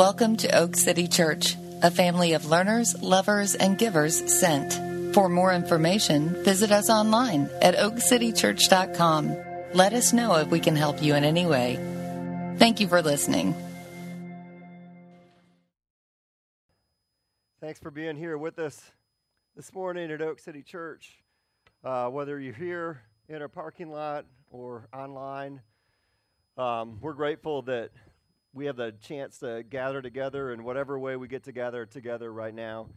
Welcome to Oak City Church, a family of learners, lovers, and givers sent. For more information, visit us online at oakcitychurch.com. Let us know if we can help you in any way. Thank you for listening. Thanks for being here with us this morning at Oak City Church. Uh, whether you're here in our parking lot or online, um, we're grateful that we have the chance to gather together in whatever way we get together together right now.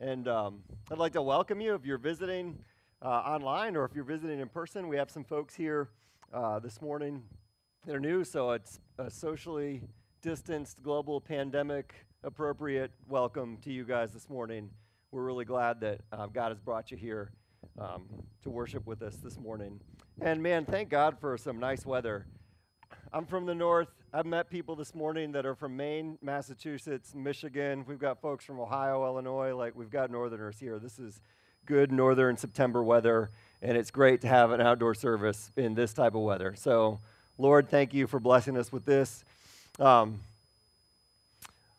And um, I'd like to welcome you if you're visiting uh, online or if you're visiting in person. We have some folks here uh, this morning that are new, so it's a socially distanced, global pandemic appropriate welcome to you guys this morning. We're really glad that uh, God has brought you here um, to worship with us this morning. And man, thank God for some nice weather. I'm from the north. I've met people this morning that are from Maine, Massachusetts, Michigan. We've got folks from Ohio, Illinois. Like, we've got northerners here. This is good northern September weather, and it's great to have an outdoor service in this type of weather. So, Lord, thank you for blessing us with this. Um,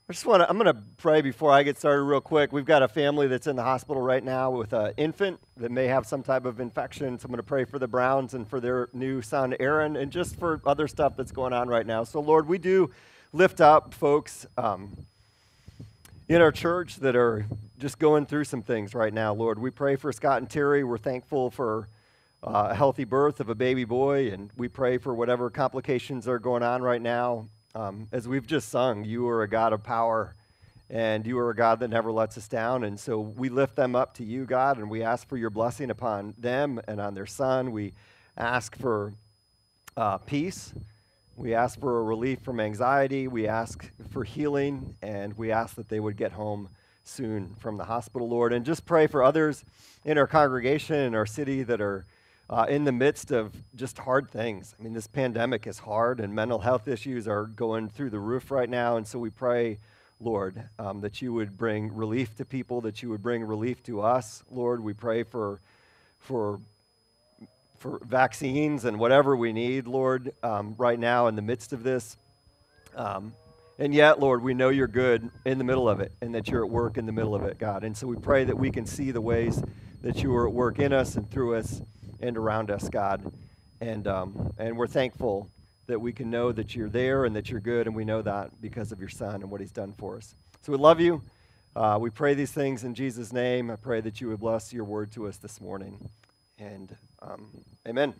I just want to, I'm going to pray before I get started real quick. We've got a family that's in the hospital right now with an infant that may have some type of infection. So I'm going to pray for the Browns and for their new son, Aaron, and just for other stuff that's going on right now. So, Lord, we do lift up folks um, in our church that are just going through some things right now, Lord. We pray for Scott and Terry. We're thankful for uh, a healthy birth of a baby boy, and we pray for whatever complications are going on right now um, as we've just sung, you are a God of power and you are a God that never lets us down. And so we lift them up to you, God, and we ask for your blessing upon them and on their son. We ask for uh, peace. We ask for a relief from anxiety. We ask for healing, and we ask that they would get home soon from the hospital, Lord. And just pray for others in our congregation, in our city that are uh, in the midst of just hard things. I mean, this pandemic is hard, and mental health issues are going through the roof right now. And so we pray, Lord, um, that you would bring relief to people, that you would bring relief to us, Lord. We pray for for for vaccines and whatever we need, Lord, um, right now in the midst of this. Um, and yet, Lord, we know you're good in the middle of it and that you're at work in the middle of it, God. And so we pray that we can see the ways that you are at work in us and through us and around us, God. And, um, and we're thankful that we can know that you're there and that you're good, and we know that because of your Son and what he's done for us. So we love you. Uh, we pray these things in Jesus' name. I pray that you would bless your word to us this morning. And um, amen.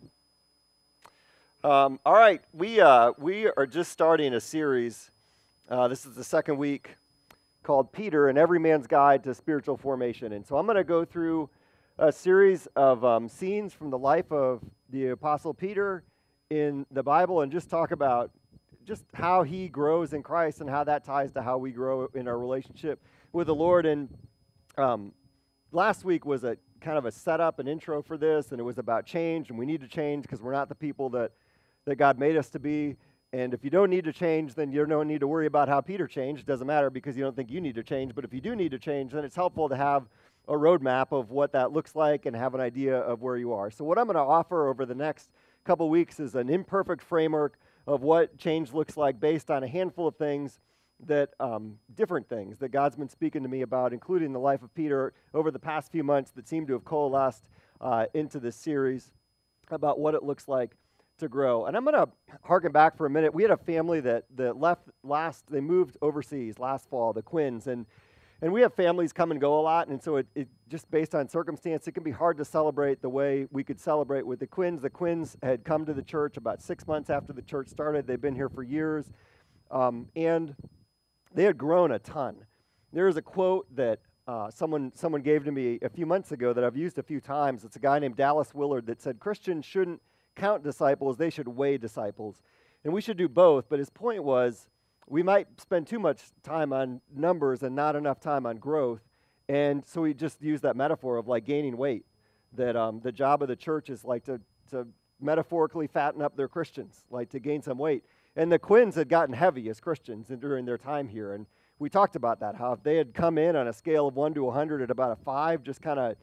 Um, all right, we, uh, we are just starting a series. Uh, this is the second week called Peter and Every Man's Guide to Spiritual Formation. And so I'm going to go through a series of um, scenes from the life of the Apostle Peter in the Bible and just talk about just how he grows in Christ and how that ties to how we grow in our relationship with the Lord. And um, last week was a kind of a setup, an intro for this, and it was about change, and we need to change because we're not the people that, that God made us to be. And if you don't need to change, then you don't need to worry about how Peter changed. It doesn't matter because you don't think you need to change. But if you do need to change, then it's helpful to have a roadmap of what that looks like and have an idea of where you are. So, what I'm going to offer over the next couple weeks is an imperfect framework of what change looks like based on a handful of things that um, different things that God's been speaking to me about, including the life of Peter over the past few months that seem to have coalesced uh, into this series about what it looks like to grow. And I'm going to harken back for a minute. We had a family that, that left last, they moved overseas last fall, the Quins, and and we have families come and go a lot, and so it, it, just based on circumstance, it can be hard to celebrate the way we could celebrate with the Quins. The Quins had come to the church about six months after the church started. They've been here for years, um, and they had grown a ton. There is a quote that uh, someone someone gave to me a few months ago that I've used a few times. It's a guy named Dallas Willard that said Christians shouldn't count disciples; they should weigh disciples, and we should do both. But his point was we might spend too much time on numbers and not enough time on growth. And so we just use that metaphor of like gaining weight. That um, the job of the church is like to, to metaphorically fatten up their Christians, like to gain some weight. And the Quins had gotten heavy as Christians during their time here. And we talked about that, how if they had come in on a scale of 1 to 100 at about a 5, just kind of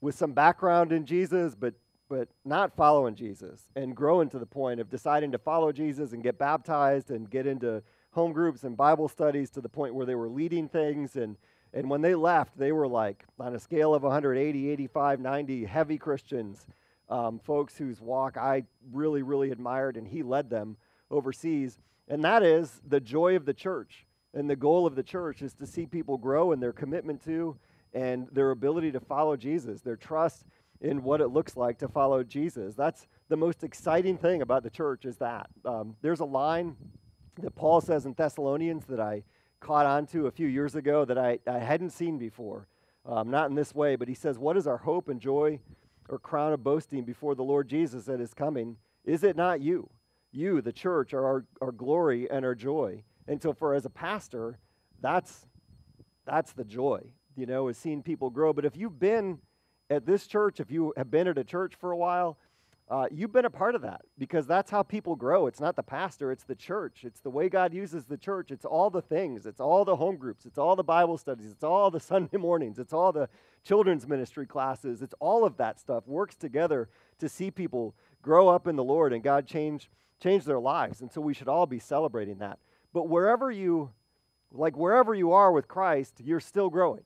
with some background in Jesus, but but not following Jesus and growing to the point of deciding to follow Jesus and get baptized and get into home groups and Bible studies to the point where they were leading things. And, and when they left, they were like, on a scale of 180, 85, 90, heavy Christians, um, folks whose walk I really, really admired, and he led them overseas. And that is the joy of the church. And the goal of the church is to see people grow in their commitment to and their ability to follow Jesus, their trust in what it looks like to follow Jesus. That's the most exciting thing about the church is that. Um, there's a line that Paul says in Thessalonians that I caught on to a few years ago that I, I hadn't seen before. Um, not in this way, but he says, What is our hope and joy or crown of boasting before the Lord Jesus that is coming? Is it not you? You, the church, are our, our glory and our joy. And so, for as a pastor, that's, that's the joy, you know, is seeing people grow. But if you've been at this church, if you have been at a church for a while, uh, you've been a part of that because that's how people grow. It's not the pastor, it's the church. It's the way God uses the church. It's all the things. It's all the home groups. It's all the Bible studies. It's all the Sunday mornings. It's all the children's ministry classes. It's all of that stuff works together to see people grow up in the Lord and God change, change their lives. And so we should all be celebrating that. But wherever you, like wherever you are with Christ, you're still growing.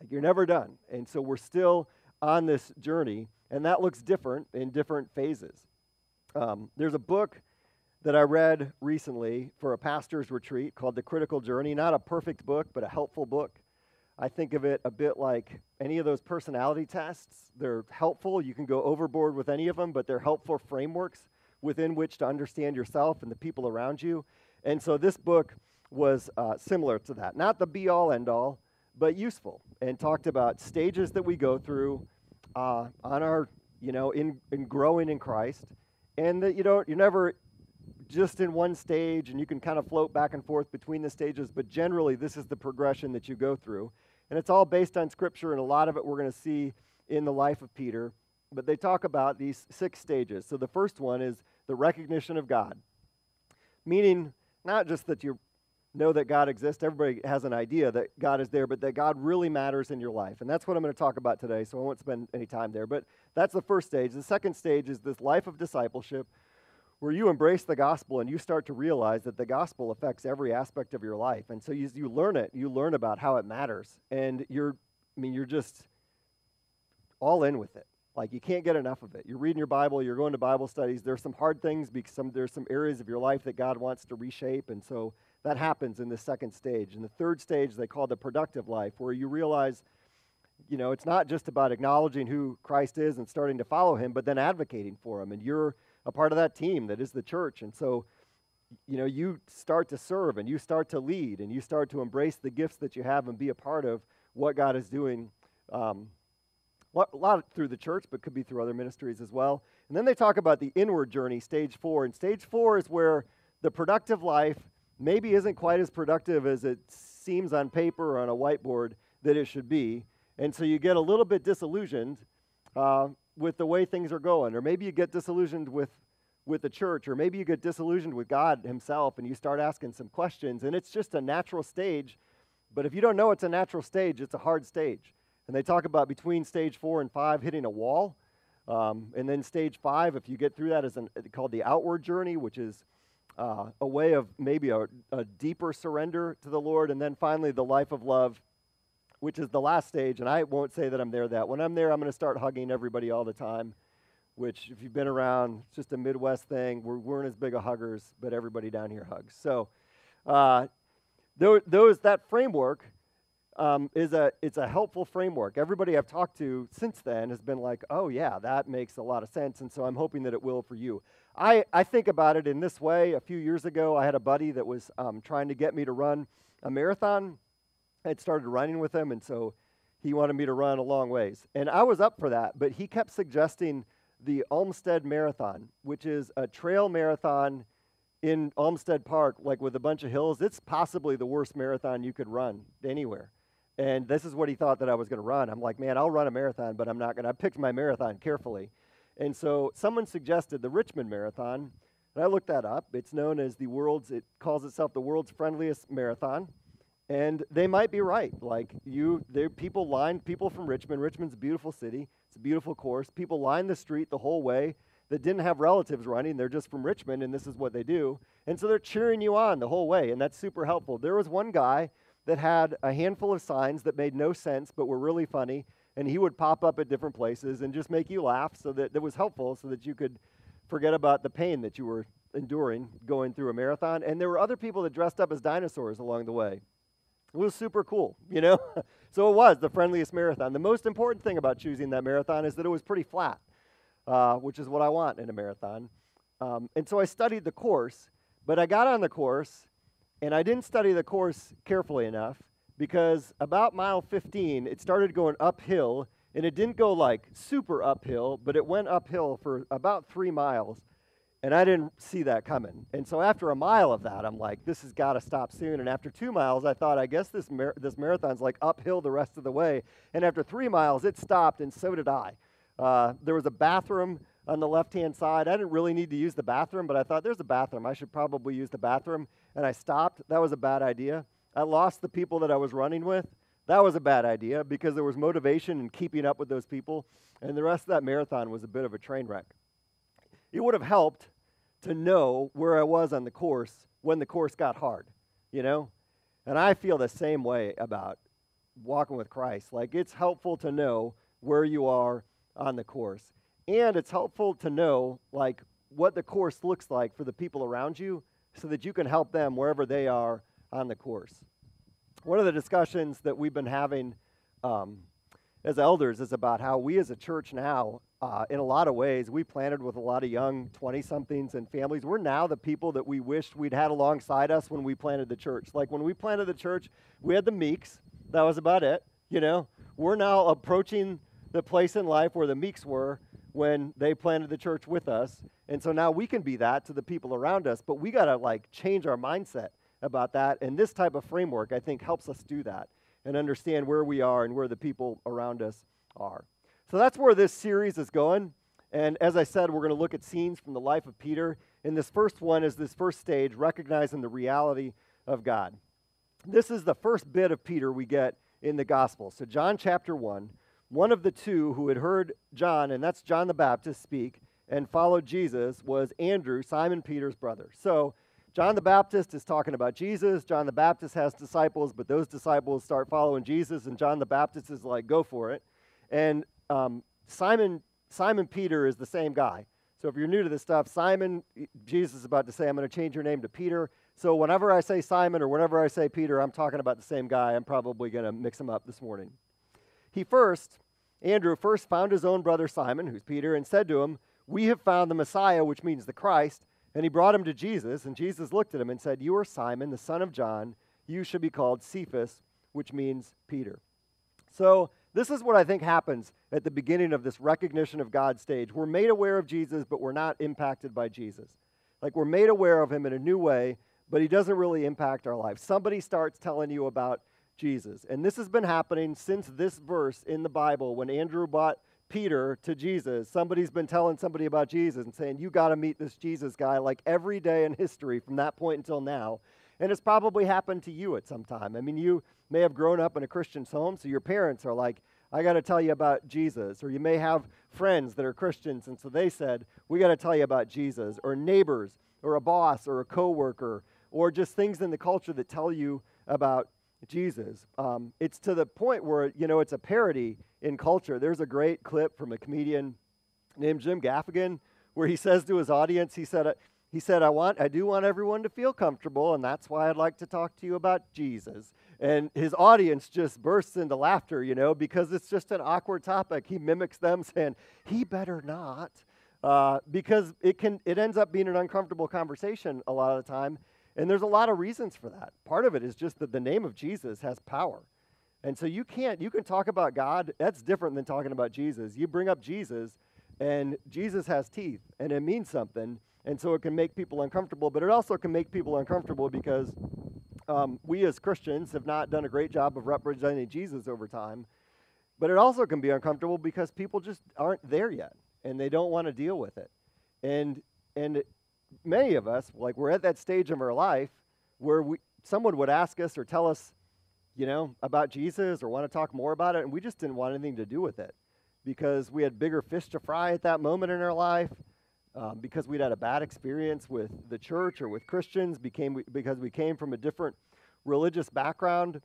Like you're never done. And so we're still on this journey and that looks different in different phases. Um, there's a book that I read recently for a pastor's retreat called The Critical Journey. Not a perfect book, but a helpful book. I think of it a bit like any of those personality tests. They're helpful. You can go overboard with any of them, but they're helpful frameworks within which to understand yourself and the people around you. And so this book was uh, similar to that. Not the be all end all, but useful and talked about stages that we go through uh, on our, you know, in, in growing in Christ, and that you don't, you're never just in one stage, and you can kind of float back and forth between the stages, but generally, this is the progression that you go through. And it's all based on Scripture, and a lot of it we're going to see in the life of Peter. But they talk about these six stages. So the first one is the recognition of God, meaning not just that you're know that God exists. Everybody has an idea that God is there, but that God really matters in your life. And that's what I'm going to talk about today, so I won't spend any time there. But that's the first stage. The second stage is this life of discipleship where you embrace the gospel and you start to realize that the gospel affects every aspect of your life. And so you, you learn it, you learn about how it matters. And you're, I mean, you're just all in with it. Like you can't get enough of it. You're reading your Bible, you're going to Bible studies. There's some hard things because some, there's some areas of your life that God wants to reshape. And so that happens in the second stage. In the third stage, they call the productive life, where you realize, you know, it's not just about acknowledging who Christ is and starting to follow him, but then advocating for him. And you're a part of that team that is the church. And so, you know, you start to serve and you start to lead and you start to embrace the gifts that you have and be a part of what God is doing. Um, a lot through the church, but could be through other ministries as well. And then they talk about the inward journey, stage four. And stage four is where the productive life maybe isn't quite as productive as it seems on paper or on a whiteboard that it should be. And so you get a little bit disillusioned uh, with the way things are going. Or maybe you get disillusioned with, with the church, or maybe you get disillusioned with God Himself and you start asking some questions. And it's just a natural stage. But if you don't know it's a natural stage, it's a hard stage. And they talk about between stage four and five hitting a wall. Um, and then stage five, if you get through that, is an, called the outward journey, which is uh, a way of maybe a, a deeper surrender to the Lord. And then finally, the life of love, which is the last stage. And I won't say that I'm there that. When I'm there, I'm going to start hugging everybody all the time, which, if you've been around, it's just a Midwest thing. We're, we weren't as big of huggers, but everybody down here hugs. So, uh, those, that framework um, is a it's a helpful framework. Everybody I've talked to since then has been like, "Oh yeah, that makes a lot of sense," and so I'm hoping that it will for you. I, I think about it in this way. A few years ago, I had a buddy that was um, trying to get me to run a marathon. I had started running with him, and so he wanted me to run a long ways. And I was up for that, but he kept suggesting the Umstead Marathon, which is a trail marathon in Umstead Park, like with a bunch of hills. It's possibly the worst marathon you could run anywhere. And this is what he thought that I was going to run. I'm like, man, I'll run a marathon, but I'm not going to. I picked my marathon carefully. And so someone suggested the Richmond Marathon, and I looked that up. It's known as the world's, it calls itself the world's friendliest marathon. And they might be right. Like you, there people line people from Richmond. Richmond's a beautiful city. It's a beautiful course. People line the street the whole way. that didn't have relatives running. They're just from Richmond, and this is what they do. And so they're cheering you on the whole way, and that's super helpful. There was one guy that had a handful of signs that made no sense but were really funny, and he would pop up at different places and just make you laugh so that that was helpful so that you could forget about the pain that you were enduring going through a marathon. And there were other people that dressed up as dinosaurs along the way. It was super cool, you know? so it was the friendliest marathon. The most important thing about choosing that marathon is that it was pretty flat, uh, which is what I want in a marathon. Um, and so I studied the course, but I got on the course and I didn't study the course carefully enough because about mile 15, it started going uphill and it didn't go like super uphill, but it went uphill for about three miles. And I didn't see that coming. And so after a mile of that, I'm like, this has got to stop soon. And after two miles, I thought, I guess this, mar- this marathon's like uphill the rest of the way. And after three miles, it stopped, and so did I. Uh, there was a bathroom on the left hand side. I didn't really need to use the bathroom, but I thought, there's a bathroom. I should probably use the bathroom. And I stopped. That was a bad idea. I lost the people that I was running with. That was a bad idea because there was motivation in keeping up with those people. And the rest of that marathon was a bit of a train wreck. It would have helped to know where I was on the course when the course got hard, you know? And I feel the same way about walking with Christ. Like, it's helpful to know where you are on the course. And it's helpful to know, like, what the course looks like for the people around you so that you can help them wherever they are on the course. One of the discussions that we've been having um, as elders is about how we as a church now uh, in a lot of ways, we planted with a lot of young 20 somethings and families. We're now the people that we wished we'd had alongside us when we planted the church. Like when we planted the church, we had the meeks. That was about it. You know, we're now approaching the place in life where the meeks were when they planted the church with us. And so now we can be that to the people around us, but we got to like change our mindset about that. And this type of framework, I think, helps us do that and understand where we are and where the people around us are. So that's where this series is going. And as I said, we're going to look at scenes from the life of Peter. And this first one is this first stage, recognizing the reality of God. This is the first bit of Peter we get in the gospel. So, John chapter 1, one of the two who had heard John, and that's John the Baptist, speak and followed Jesus was Andrew, Simon Peter's brother. So, John the Baptist is talking about Jesus. John the Baptist has disciples, but those disciples start following Jesus, and John the Baptist is like, go for it. And um, Simon, Simon Peter is the same guy. So if you're new to this stuff, Simon, Jesus is about to say, I'm going to change your name to Peter. So whenever I say Simon or whenever I say Peter, I'm talking about the same guy. I'm probably going to mix them up this morning. He first, Andrew first found his own brother Simon, who's Peter, and said to him, We have found the Messiah, which means the Christ. And he brought him to Jesus, and Jesus looked at him and said, You are Simon, the son of John. You should be called Cephas, which means Peter. So this is what I think happens at the beginning of this recognition of God stage. We're made aware of Jesus, but we're not impacted by Jesus. Like we're made aware of him in a new way, but he doesn't really impact our life. Somebody starts telling you about Jesus. And this has been happening since this verse in the Bible when Andrew brought Peter to Jesus. Somebody's been telling somebody about Jesus and saying, You got to meet this Jesus guy like every day in history from that point until now. And it's probably happened to you at some time. I mean, you may have grown up in a Christian's home, so your parents are like, I got to tell you about Jesus. Or you may have friends that are Christians, and so they said, We got to tell you about Jesus. Or neighbors, or a boss, or a coworker, or just things in the culture that tell you about Jesus. Um, it's to the point where, you know, it's a parody in culture. There's a great clip from a comedian named Jim Gaffigan where he says to his audience, he said, he said, I want, I do want everyone to feel comfortable, and that's why I'd like to talk to you about Jesus. And his audience just bursts into laughter, you know, because it's just an awkward topic. He mimics them saying, he better not. Uh, because it can it ends up being an uncomfortable conversation a lot of the time and there's a lot of reasons for that part of it is just that the name of jesus has power and so you can't you can talk about god that's different than talking about jesus you bring up jesus and jesus has teeth and it means something and so it can make people uncomfortable, but it also can make people uncomfortable because um, we as Christians have not done a great job of representing Jesus over time. But it also can be uncomfortable because people just aren't there yet and they don't want to deal with it. And, and many of us, like we're at that stage of our life where we, someone would ask us or tell us, you know, about Jesus or want to talk more about it, and we just didn't want anything to do with it because we had bigger fish to fry at that moment in our life um, because we'd had a bad experience with the church or with Christians, became because we came from a different religious background.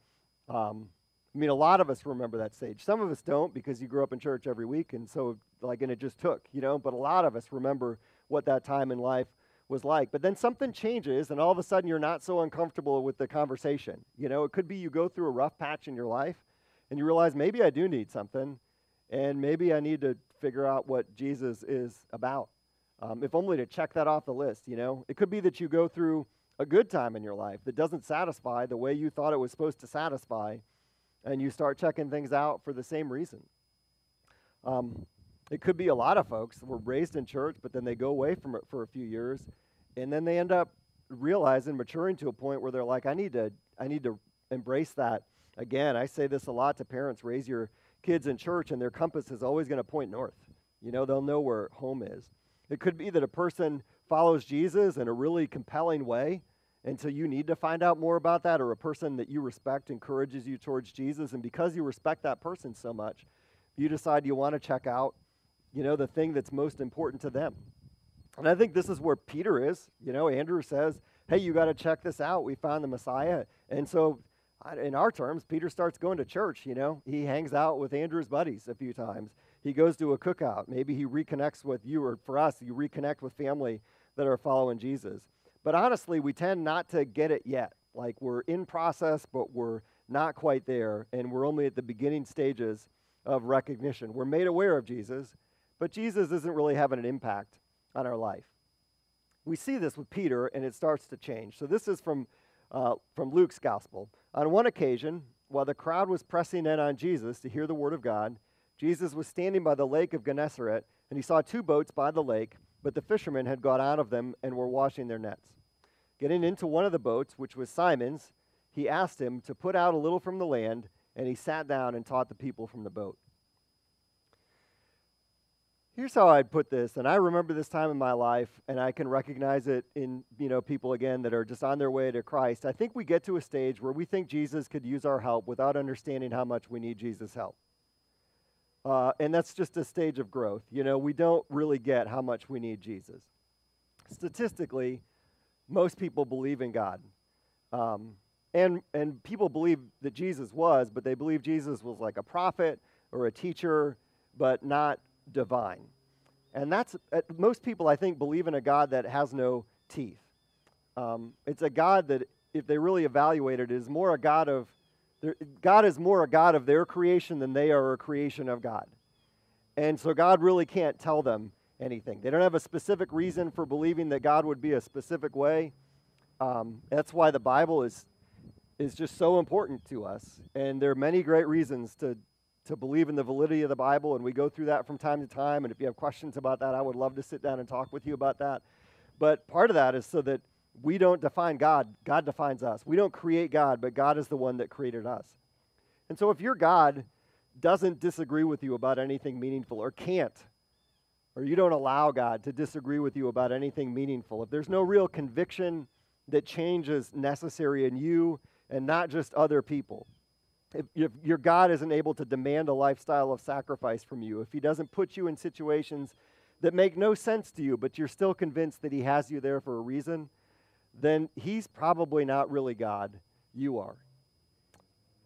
Um, I mean, a lot of us remember that stage. Some of us don't because you grew up in church every week, and so like, and it just took, you know. But a lot of us remember what that time in life was like. But then something changes, and all of a sudden you're not so uncomfortable with the conversation. You know, it could be you go through a rough patch in your life, and you realize maybe I do need something, and maybe I need to figure out what Jesus is about. Um, if only to check that off the list, you know. It could be that you go through a good time in your life that doesn't satisfy the way you thought it was supposed to satisfy, and you start checking things out for the same reason. Um, it could be a lot of folks were raised in church, but then they go away from it for a few years, and then they end up realizing, maturing to a point where they're like, I need to, I need to embrace that again. I say this a lot to parents: raise your kids in church, and their compass is always going to point north. You know, they'll know where home is. It could be that a person follows Jesus in a really compelling way, and so you need to find out more about that, or a person that you respect encourages you towards Jesus, and because you respect that person so much, you decide you want to check out, you know, the thing that's most important to them. And I think this is where Peter is. You know, Andrew says, "Hey, you got to check this out. We found the Messiah." And so, in our terms, Peter starts going to church. You know, he hangs out with Andrew's buddies a few times he goes to a cookout. Maybe he reconnects with you, or for us, you reconnect with family that are following Jesus. But honestly, we tend not to get it yet. Like we're in process, but we're not quite there, and we're only at the beginning stages of recognition. We're made aware of Jesus, but Jesus isn't really having an impact on our life. We see this with Peter, and it starts to change. So this is from, uh, from Luke's gospel. On one occasion, while the crowd was pressing in on Jesus to hear the word of God, Jesus was standing by the lake of Gennesaret, and he saw two boats by the lake, but the fishermen had got out of them and were washing their nets. Getting into one of the boats, which was Simon's, he asked him to put out a little from the land, and he sat down and taught the people from the boat. Here's how I'd put this, and I remember this time in my life, and I can recognize it in you know people again that are just on their way to Christ. I think we get to a stage where we think Jesus could use our help without understanding how much we need Jesus' help. Uh, and that's just a stage of growth. You know, we don't really get how much we need Jesus. Statistically, most people believe in God. Um, and, and people believe that Jesus was, but they believe Jesus was like a prophet or a teacher, but not divine. And that's, uh, most people, I think, believe in a God that has no teeth. Um, it's a God that, if they really evaluate it, is more a God of God is more a God of their creation than they are a creation of God. And so God really can't tell them anything. They don't have a specific reason for believing that God would be a specific way. Um, that's why the Bible is, is just so important to us. And there are many great reasons to, to believe in the validity of the Bible, and we go through that from time to time. And if you have questions about that, I would love to sit down and talk with you about that. But part of that is so that we don't define God, God defines us. We don't create God, but God is the one that created us. And so if your God doesn't disagree with you about anything meaningful or can't, or you don't allow God to disagree with you about anything meaningful, if there's no real conviction that change is necessary in you and not just other people, if your God isn't able to demand a lifestyle of sacrifice from you, if He doesn't put you in situations that make no sense to you, but you're still convinced that He has you there for a reason, then he's probably not really God. You are.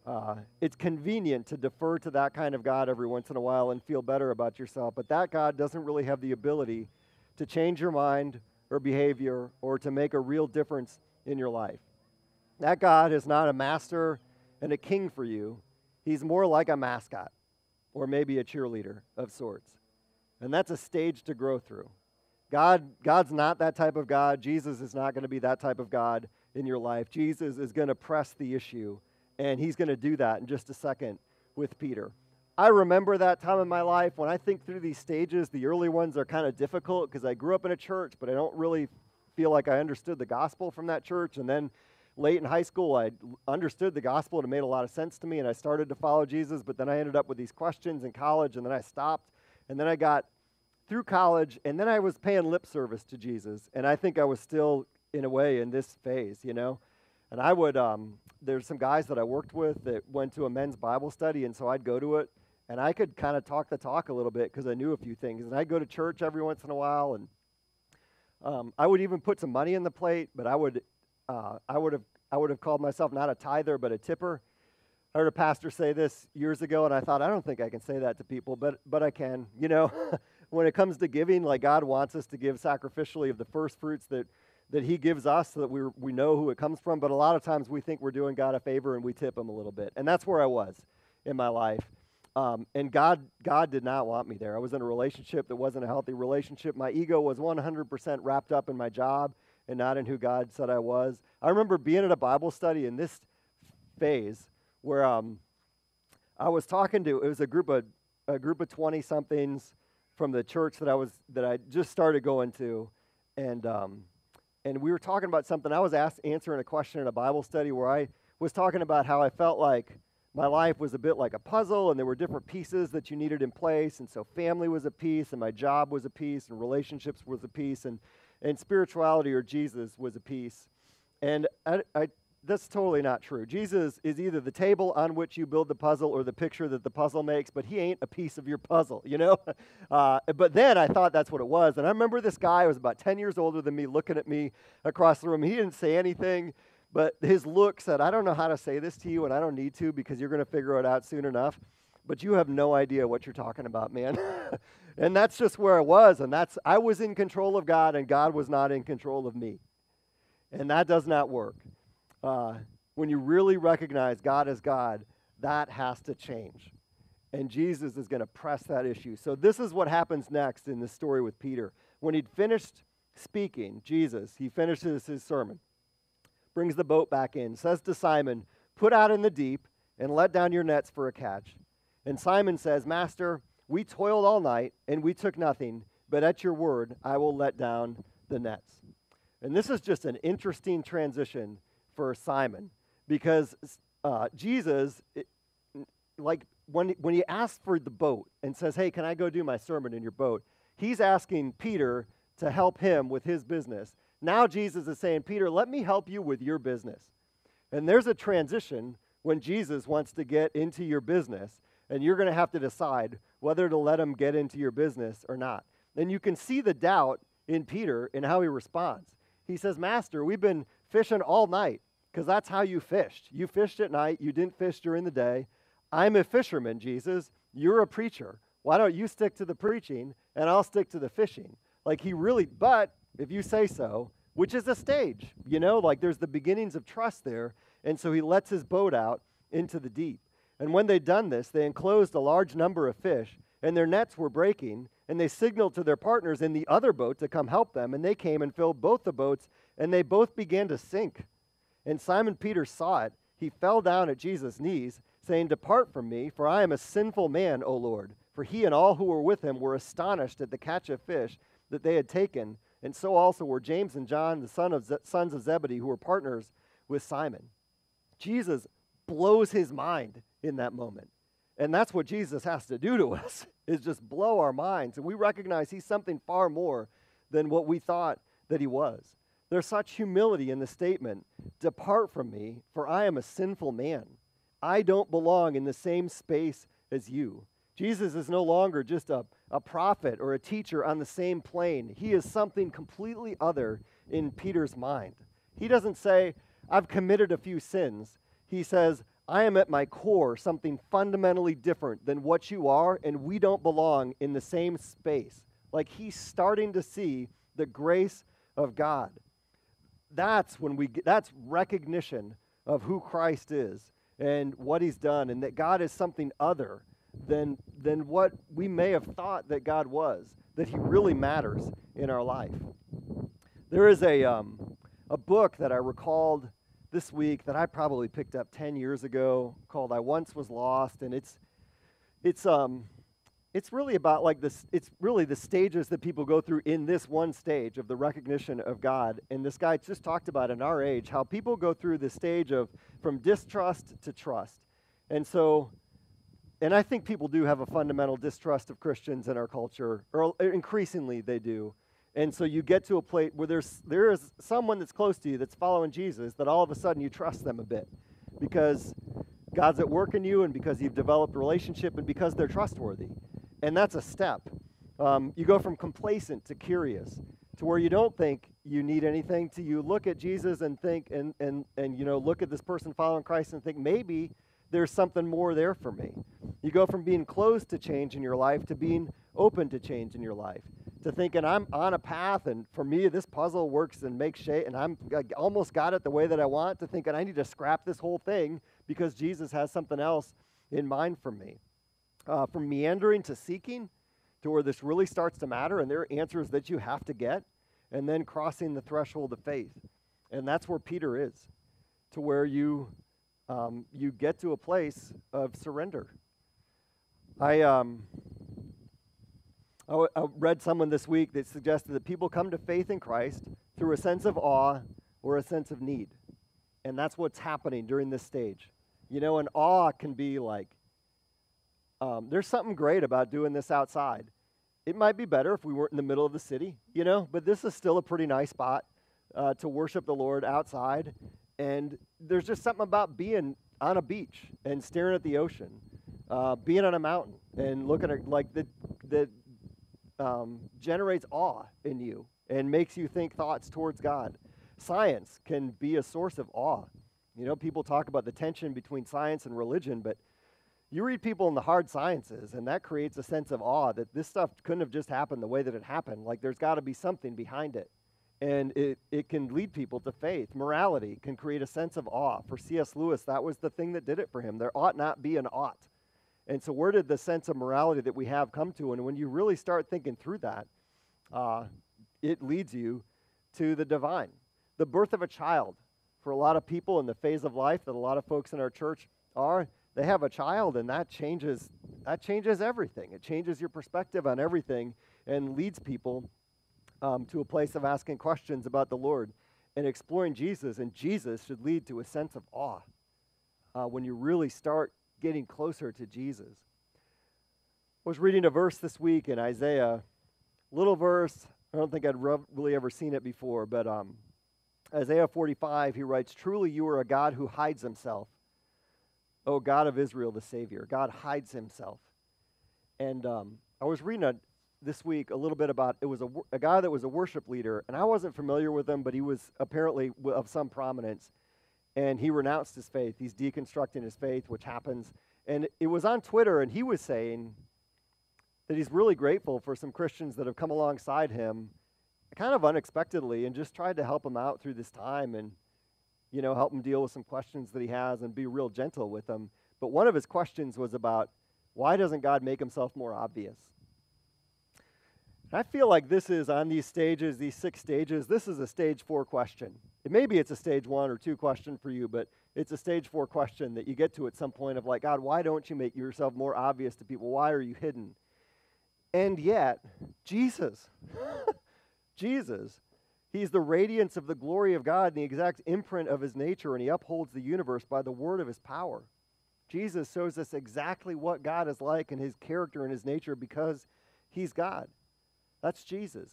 Uh, it's convenient to defer to that kind of God every once in a while and feel better about yourself, but that God doesn't really have the ability to change your mind or behavior or to make a real difference in your life. That God is not a master and a king for you, He's more like a mascot or maybe a cheerleader of sorts. And that's a stage to grow through. God, God's not that type of God. Jesus is not going to be that type of God in your life. Jesus is going to press the issue, and he's going to do that in just a second with Peter. I remember that time in my life when I think through these stages, the early ones are kind of difficult because I grew up in a church, but I don't really feel like I understood the gospel from that church. And then late in high school, I understood the gospel and it made a lot of sense to me, and I started to follow Jesus, but then I ended up with these questions in college, and then I stopped. And then I got through college, and then I was paying lip service to Jesus, and I think I was still, in a way, in this phase, you know. And I would, um, there's some guys that I worked with that went to a men's Bible study, and so I'd go to it, and I could kind of talk the talk a little bit because I knew a few things. And I'd go to church every once in a while, and Um, I would even put some money in the plate, but I would, uh, I would have, I would have called myself not a tither, but a tipper. I heard a pastor say this years ago, and I thought, I don't think I can say that to people, but but I can. You know, when it comes to giving, like God wants us to give sacrificially of the first fruits that that He gives us, so that we we know who it comes from. But a lot of times we think we're doing God a favor and we tip Him a little bit, and that's where I was in my life. Um, and God, God did not want me there. I was in a relationship that wasn't a healthy relationship. My ego was 100% wrapped up in my job and not in who God said I was. I remember being at a Bible study in this phase where um, I was talking to. It was a group of a group of 20 somethings from the church that I was that I just started going to, and um, and we were talking about something. I was asked answering a question in a Bible study where I was talking about how I felt like my life was a bit like a puzzle and there were different pieces that you needed in place and so family was a piece and my job was a piece and relationships was a piece and, and spirituality or jesus was a piece. And I, I, that's totally not true. Jesus is either the table on which you build the puzzle or the picture that the puzzle makes but he ain't a piece of your puzzle you know? Uh, but then i thought that's what it was. And i remember this guy was about 10 years older than me looking at me across the room. He didn't say anything but his look said, I don't know how to say this to you, and I don't need to because you're going to figure it out soon enough. But you have no idea what you're talking about, man. and that's just where I was. And that's, I was in control of God, and God was not in control of me. And that does not work. Uh, when you really recognize God as God, that has to change. And Jesus is going to press that issue. So, this is what happens next in the story with Peter. When he'd finished speaking, Jesus, he finishes his sermon brings the boat back in, says to Simon, Put out in the deep and let down your nets for a catch. And Simon says, Master, we toiled all night and we took nothing, but at your word I will let down the nets. And this is just an interesting transition for Simon because uh, Jesus, it, like when, when he asks for the boat and says, Hey, can I go do my sermon in your boat? He's asking Peter to help him with his business. Now Jesus is saying, Peter, let me help you with your business. And there's a transition when Jesus wants to get into your business, and you're going to have to decide whether to let him get into your business or not. And you can see the doubt in Peter in how he responds. He says, Master, we've been fishing all night because that's how you fished. You fished at night, you didn't fish during the day. I'm a fisherman, Jesus. You're a preacher. Why don't you stick to the preaching and I'll stick to the fishing? Like he really, but if you say so, which is a stage, you know, like there's the beginnings of trust there. And so he lets his boat out into the deep. And when they'd done this, they enclosed a large number of fish, and their nets were breaking. And they signaled to their partners in the other boat to come help them. And they came and filled both the boats, and they both began to sink. And Simon Peter saw it. He fell down at Jesus' knees, saying, Depart from me, for I am a sinful man, O Lord. For he and all who were with him were astonished at the catch of fish that they had taken and so also were James and John, the son of Ze- sons of Zebedee, who were partners with Simon. Jesus blows his mind in that moment. And that's what Jesus has to do to us, is just blow our minds. And we recognize he's something far more than what we thought that he was. There's such humility in the statement Depart from me, for I am a sinful man. I don't belong in the same space as you. Jesus is no longer just a a prophet or a teacher on the same plane. He is something completely other in Peter's mind. He doesn't say, I've committed a few sins. He says, I am at my core something fundamentally different than what you are, and we don't belong in the same space. Like he's starting to see the grace of God. That's when we get, that's recognition of who Christ is and what he's done, and that God is something other than, than what we may have thought that God was, that He really matters in our life. There is a, um, a book that I recalled this week that I probably picked up 10 years ago called I Once Was Lost, and it's, it's, um, it's really about like this it's really the stages that people go through in this one stage of the recognition of god and this guy just talked about in our age how people go through the stage of from distrust to trust and so and I think people do have a fundamental distrust of Christians in our culture, or increasingly they do. And so you get to a place where there's there is someone that's close to you that's following Jesus that all of a sudden you trust them a bit because God's at work in you and because you've developed a relationship and because they're trustworthy. And that's a step. Um, you go from complacent to curious to where you don't think you need anything to you look at Jesus and think and and and you know look at this person following Christ and think maybe there's something more there for me. You go from being closed to change in your life to being open to change in your life. To thinking I'm on a path and for me this puzzle works and makes shape and I'm almost got it the way that I want to thinking I need to scrap this whole thing because Jesus has something else in mind for me. Uh, from meandering to seeking to where this really starts to matter and there are answers that you have to get and then crossing the threshold of faith. And that's where Peter is, to where you, um, you get to a place of surrender. I, um, I, read someone this week that suggested that people come to faith in Christ through a sense of awe or a sense of need. And that's what's happening during this stage. You know, an awe can be like, um, there's something great about doing this outside. It might be better if we weren't in the middle of the city, you know, but this is still a pretty nice spot uh, to worship the Lord outside. And there's just something about being on a beach and staring at the ocean, uh, being on a mountain and looking at like the, that um, generates awe in you and makes you think thoughts towards God. Science can be a source of awe. You know, people talk about the tension between science and religion, but you read people in the hard sciences, and that creates a sense of awe that this stuff couldn't have just happened the way that it happened. Like there's got to be something behind it. And it, it can lead people to faith. Morality can create a sense of awe. For C.S. Lewis, that was the thing that did it for him. There ought not be an ought. And so, where did the sense of morality that we have come to? And when you really start thinking through that, uh, it leads you to the divine. The birth of a child, for a lot of people in the phase of life that a lot of folks in our church are, they have a child and that changes that changes everything it changes your perspective on everything and leads people um, to a place of asking questions about the lord and exploring jesus and jesus should lead to a sense of awe uh, when you really start getting closer to jesus i was reading a verse this week in isaiah little verse i don't think i'd really ever seen it before but um, isaiah 45 he writes truly you are a god who hides himself oh, God of Israel, the Savior. God hides himself. And um, I was reading a, this week a little bit about it was a, a guy that was a worship leader, and I wasn't familiar with him, but he was apparently of some prominence. And he renounced his faith. He's deconstructing his faith, which happens. And it was on Twitter, and he was saying that he's really grateful for some Christians that have come alongside him kind of unexpectedly and just tried to help him out through this time. And you know, help him deal with some questions that he has and be real gentle with him. But one of his questions was about why doesn't God make himself more obvious? I feel like this is on these stages, these six stages, this is a stage four question. It maybe it's a stage one or two question for you, but it's a stage four question that you get to at some point of like, God, why don't you make yourself more obvious to people? Why are you hidden? And yet, Jesus, Jesus He's the radiance of the glory of God and the exact imprint of his nature, and he upholds the universe by the word of his power. Jesus shows us exactly what God is like and his character and his nature because he's God. That's Jesus.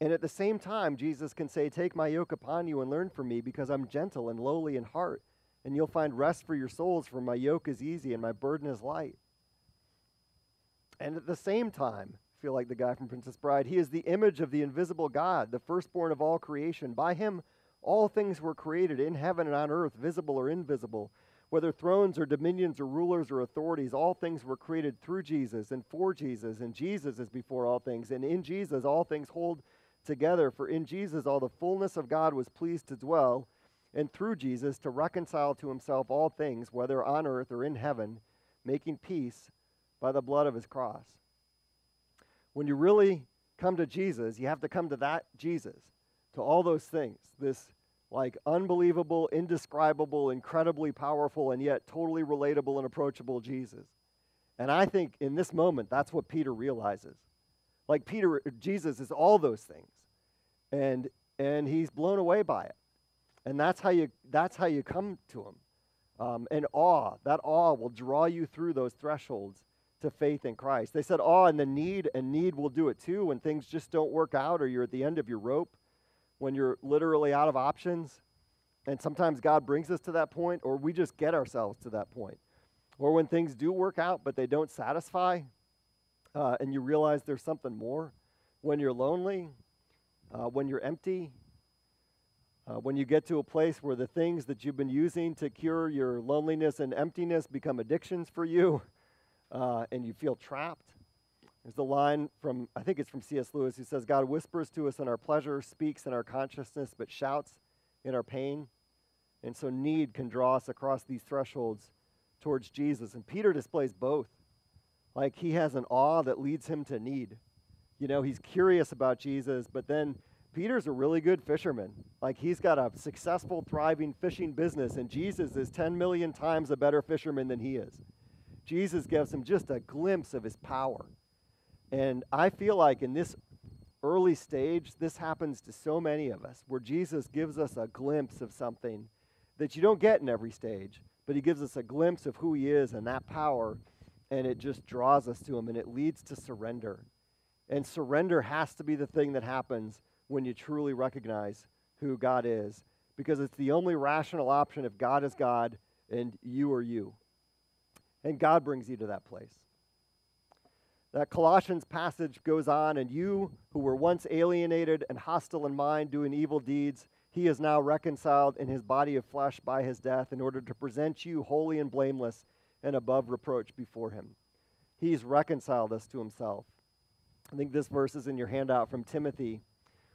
And at the same time, Jesus can say, Take my yoke upon you and learn from me because I'm gentle and lowly in heart, and you'll find rest for your souls, for my yoke is easy and my burden is light. And at the same time, feel like the guy from Princess Bride. He is the image of the invisible God, the firstborn of all creation. By him, all things were created in heaven and on earth, visible or invisible. Whether thrones or dominions or rulers or authorities, all things were created through Jesus and for Jesus. And Jesus is before all things. And in Jesus, all things hold together. For in Jesus, all the fullness of God was pleased to dwell. And through Jesus, to reconcile to himself all things, whether on earth or in heaven, making peace by the blood of his cross when you really come to Jesus, you have to come to that Jesus, to all those things. This like unbelievable, indescribable, incredibly powerful, and yet totally relatable and approachable Jesus. And I think in this moment, that's what Peter realizes. Like Peter, Jesus is all those things. And and he's blown away by it. And that's how you that's how you come to him. Um, and awe, that awe will draw you through those thresholds to faith in Christ. They said, awe and the need, and need will do it too when things just don't work out or you're at the end of your rope, when you're literally out of options. And sometimes God brings us to that point, or we just get ourselves to that point. Or when things do work out, but they don't satisfy, uh, and you realize there's something more. When you're lonely, uh, when you're empty, uh, when you get to a place where the things that you've been using to cure your loneliness and emptiness become addictions for you, uh, and you feel trapped. There's the line from, I think it's from C.S. Lewis, who says, God whispers to us in our pleasure, speaks in our consciousness, but shouts in our pain. And so need can draw us across these thresholds towards Jesus. And Peter displays both. Like he has an awe that leads him to need. You know, he's curious about Jesus, but then Peter's a really good fisherman. Like he's got a successful, thriving fishing business, and Jesus is 10 million times a better fisherman than he is. Jesus gives him just a glimpse of his power. And I feel like in this early stage, this happens to so many of us, where Jesus gives us a glimpse of something that you don't get in every stage, but he gives us a glimpse of who he is and that power, and it just draws us to him, and it leads to surrender. And surrender has to be the thing that happens when you truly recognize who God is, because it's the only rational option if God is God and you are you. And God brings you to that place. That Colossians passage goes on, and you who were once alienated and hostile in mind, doing evil deeds, he is now reconciled in his body of flesh by his death in order to present you holy and blameless and above reproach before him. He's reconciled us to himself. I think this verse is in your handout from Timothy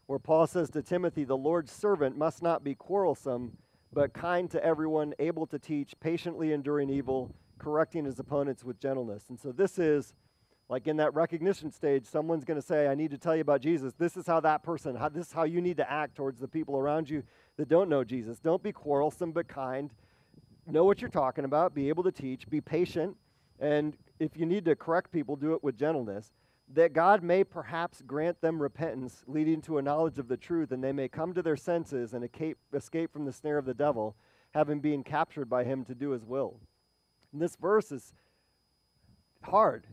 where Paul says to Timothy, The Lord's servant must not be quarrelsome, but kind to everyone, able to teach, patiently enduring evil, correcting his opponents with gentleness. And so this is like in that recognition stage, someone's going to say, I need to tell you about Jesus. This is how that person, how, this is how you need to act towards the people around you that don't know Jesus. Don't be quarrelsome, but kind. Know what you're talking about. Be able to teach. Be patient. And if you need to correct people, do it with gentleness that God may perhaps grant them repentance, leading to a knowledge of the truth, and they may come to their senses and escape from the snare of the devil, having been captured by him to do his will. And this verse is hard,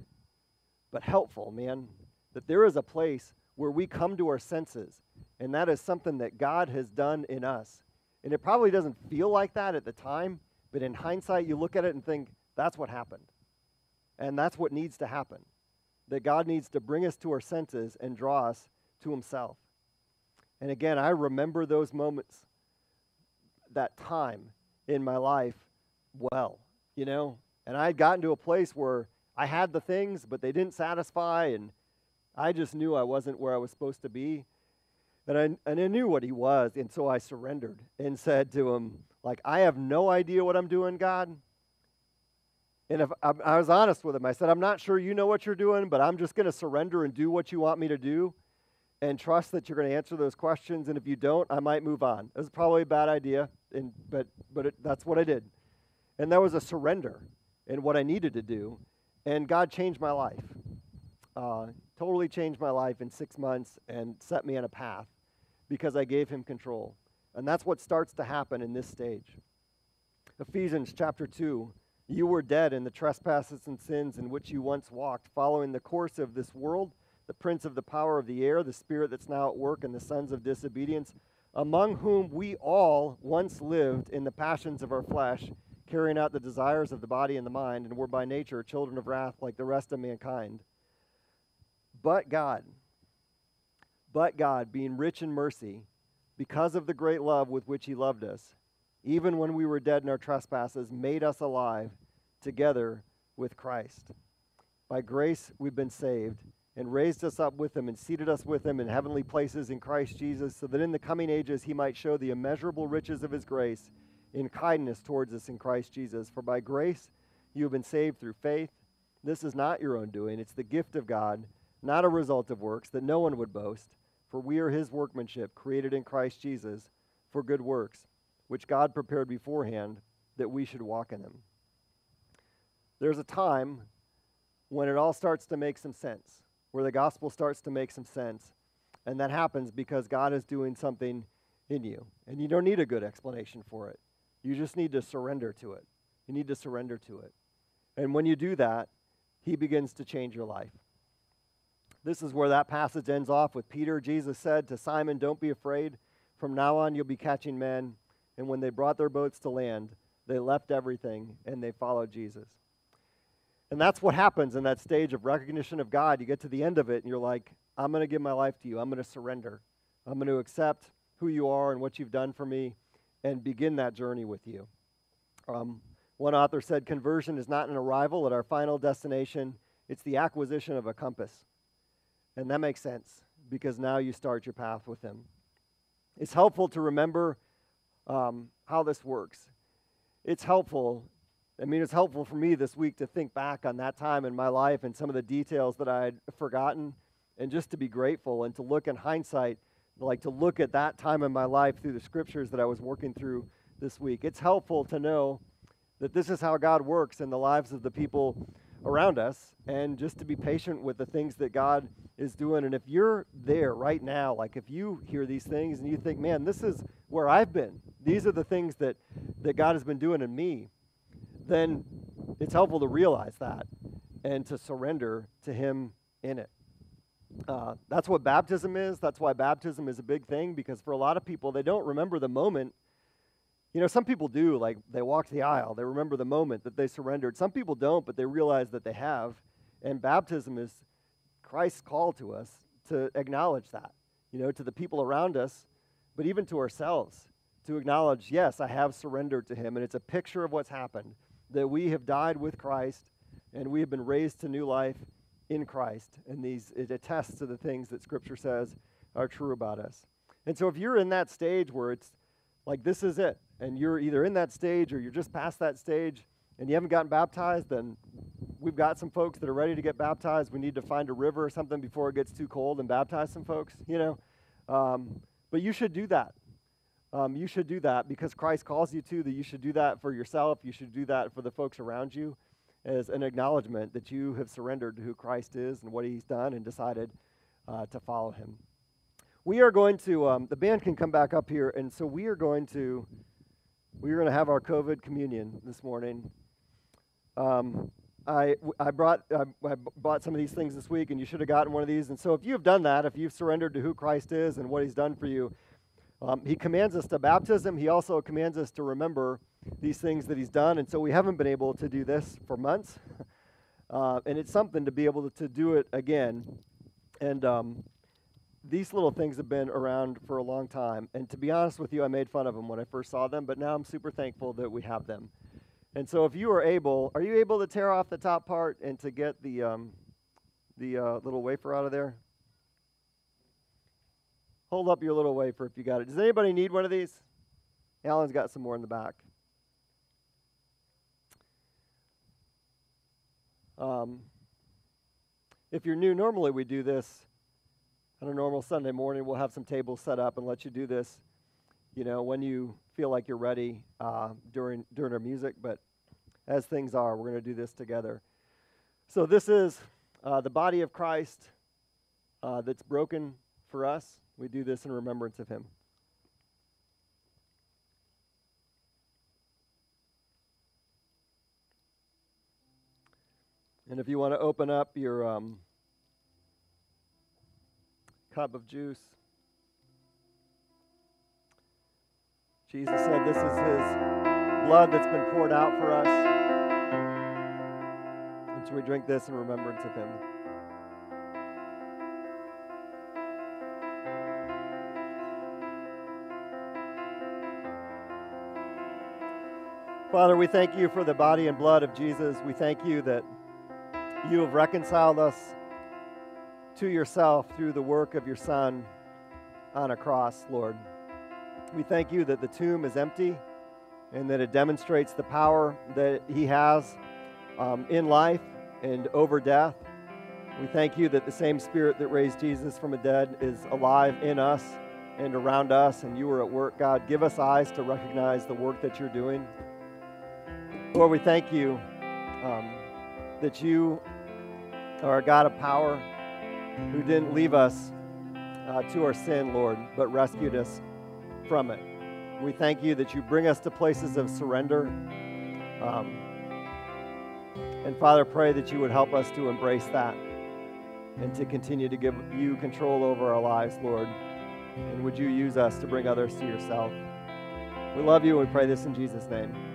but helpful, man. That there is a place where we come to our senses, and that is something that God has done in us. And it probably doesn't feel like that at the time, but in hindsight, you look at it and think, that's what happened. And that's what needs to happen that God needs to bring us to our senses and draw us to Himself. And again, I remember those moments, that time in my life well, you know? And I had gotten to a place where I had the things, but they didn't satisfy, and I just knew I wasn't where I was supposed to be. And I, and I knew what he was, and so I surrendered and said to him, like, I have no idea what I'm doing, God, and if I, I was honest with him, I said, I'm not sure you know what you're doing, but I'm just going to surrender and do what you want me to do and trust that you're going to answer those questions. And if you don't, I might move on. It was probably a bad idea, and, but, but it, that's what I did. And that was a surrender in what I needed to do. And God changed my life. Uh, totally changed my life in six months and set me on a path because I gave him control. And that's what starts to happen in this stage. Ephesians chapter 2 you were dead in the trespasses and sins in which you once walked, following the course of this world, the prince of the power of the air, the spirit that's now at work in the sons of disobedience, among whom we all once lived in the passions of our flesh, carrying out the desires of the body and the mind, and were by nature children of wrath like the rest of mankind. But God, but God, being rich in mercy, because of the great love with which He loved us, even when we were dead in our trespasses, made us alive together with Christ. By grace, we've been saved and raised us up with him and seated us with him in heavenly places in Christ Jesus, so that in the coming ages he might show the immeasurable riches of his grace in kindness towards us in Christ Jesus. For by grace you have been saved through faith. This is not your own doing, it's the gift of God, not a result of works, that no one would boast. For we are his workmanship, created in Christ Jesus for good works, which God prepared beforehand that we should walk in them there's a time when it all starts to make some sense, where the gospel starts to make some sense. And that happens because God is doing something in you. And you don't need a good explanation for it. You just need to surrender to it. You need to surrender to it. And when you do that, He begins to change your life. This is where that passage ends off with Peter. Jesus said to Simon, Don't be afraid. From now on, you'll be catching men. And when they brought their boats to land, they left everything and they followed Jesus. And that's what happens in that stage of recognition of God. You get to the end of it and you're like, I'm going to give my life to you. I'm going to surrender. I'm going to accept who you are and what you've done for me and begin that journey with you. Um, one author said, Conversion is not an arrival at our final destination, it's the acquisition of a compass. And that makes sense because now you start your path with Him. It's helpful to remember um, how this works. It's helpful. I mean, it's helpful for me this week to think back on that time in my life and some of the details that I had forgotten, and just to be grateful and to look in hindsight, like to look at that time in my life through the scriptures that I was working through this week. It's helpful to know that this is how God works in the lives of the people around us and just to be patient with the things that God is doing. And if you're there right now, like if you hear these things and you think, man, this is where I've been, these are the things that, that God has been doing in me, then it's helpful to realize that and to surrender to Him in it. Uh, that's what baptism is. That's why baptism is a big thing because for a lot of people, they don't remember the moment you know, some people do, like they walk the aisle, they remember the moment that they surrendered. Some people don't, but they realize that they have. And baptism is Christ's call to us to acknowledge that, you know, to the people around us, but even to ourselves, to acknowledge, yes, I have surrendered to Him. And it's a picture of what's happened that we have died with Christ and we have been raised to new life in Christ. And these, it attests to the things that Scripture says are true about us. And so if you're in that stage where it's like, this is it, and you're either in that stage or you're just past that stage and you haven't gotten baptized, then we've got some folks that are ready to get baptized. We need to find a river or something before it gets too cold and baptize some folks, you know. Um, but you should do that. Um, you should do that because Christ calls you to that you should do that for yourself. You should do that for the folks around you as an acknowledgement that you have surrendered to who Christ is and what he's done and decided uh, to follow him. We are going to, um, the band can come back up here, and so we are going to we are going to have our COVID communion this morning. Um, I, I, brought, I, I bought some of these things this week, and you should have gotten one of these. And so, if you have done that, if you've surrendered to who Christ is and what He's done for you, um, He commands us to baptism. He also commands us to remember these things that He's done. And so, we haven't been able to do this for months. Uh, and it's something to be able to, to do it again. And um, these little things have been around for a long time. And to be honest with you, I made fun of them when I first saw them, but now I'm super thankful that we have them. And so if you are able, are you able to tear off the top part and to get the, um, the uh, little wafer out of there? Hold up your little wafer if you got it. Does anybody need one of these? Alan's got some more in the back. Um, if you're new, normally we do this on a normal Sunday morning, we'll have some tables set up and let you do this, you know, when you feel like you're ready uh, during during our music. But as things are, we're going to do this together. So this is uh, the body of Christ uh, that's broken for us. We do this in remembrance of Him. And if you want to open up your um, cup of juice. Jesus said, This is His blood that's been poured out for us. And so we drink this in remembrance of Him. Father, we thank you for the body and blood of Jesus. We thank you that you have reconciled us to yourself through the work of your Son on a cross, Lord. We thank you that the tomb is empty and that it demonstrates the power that He has um, in life and over death. We thank you that the same Spirit that raised Jesus from the dead is alive in us and around us, and you are at work, God. Give us eyes to recognize the work that you're doing. Lord, we thank you um, that you are a God of power who didn't leave us uh, to our sin, Lord, but rescued us from it. We thank you that you bring us to places of surrender. Um, and Father, pray that you would help us to embrace that and to continue to give you control over our lives, Lord. And would you use us to bring others to yourself? We love you and we pray this in Jesus' name.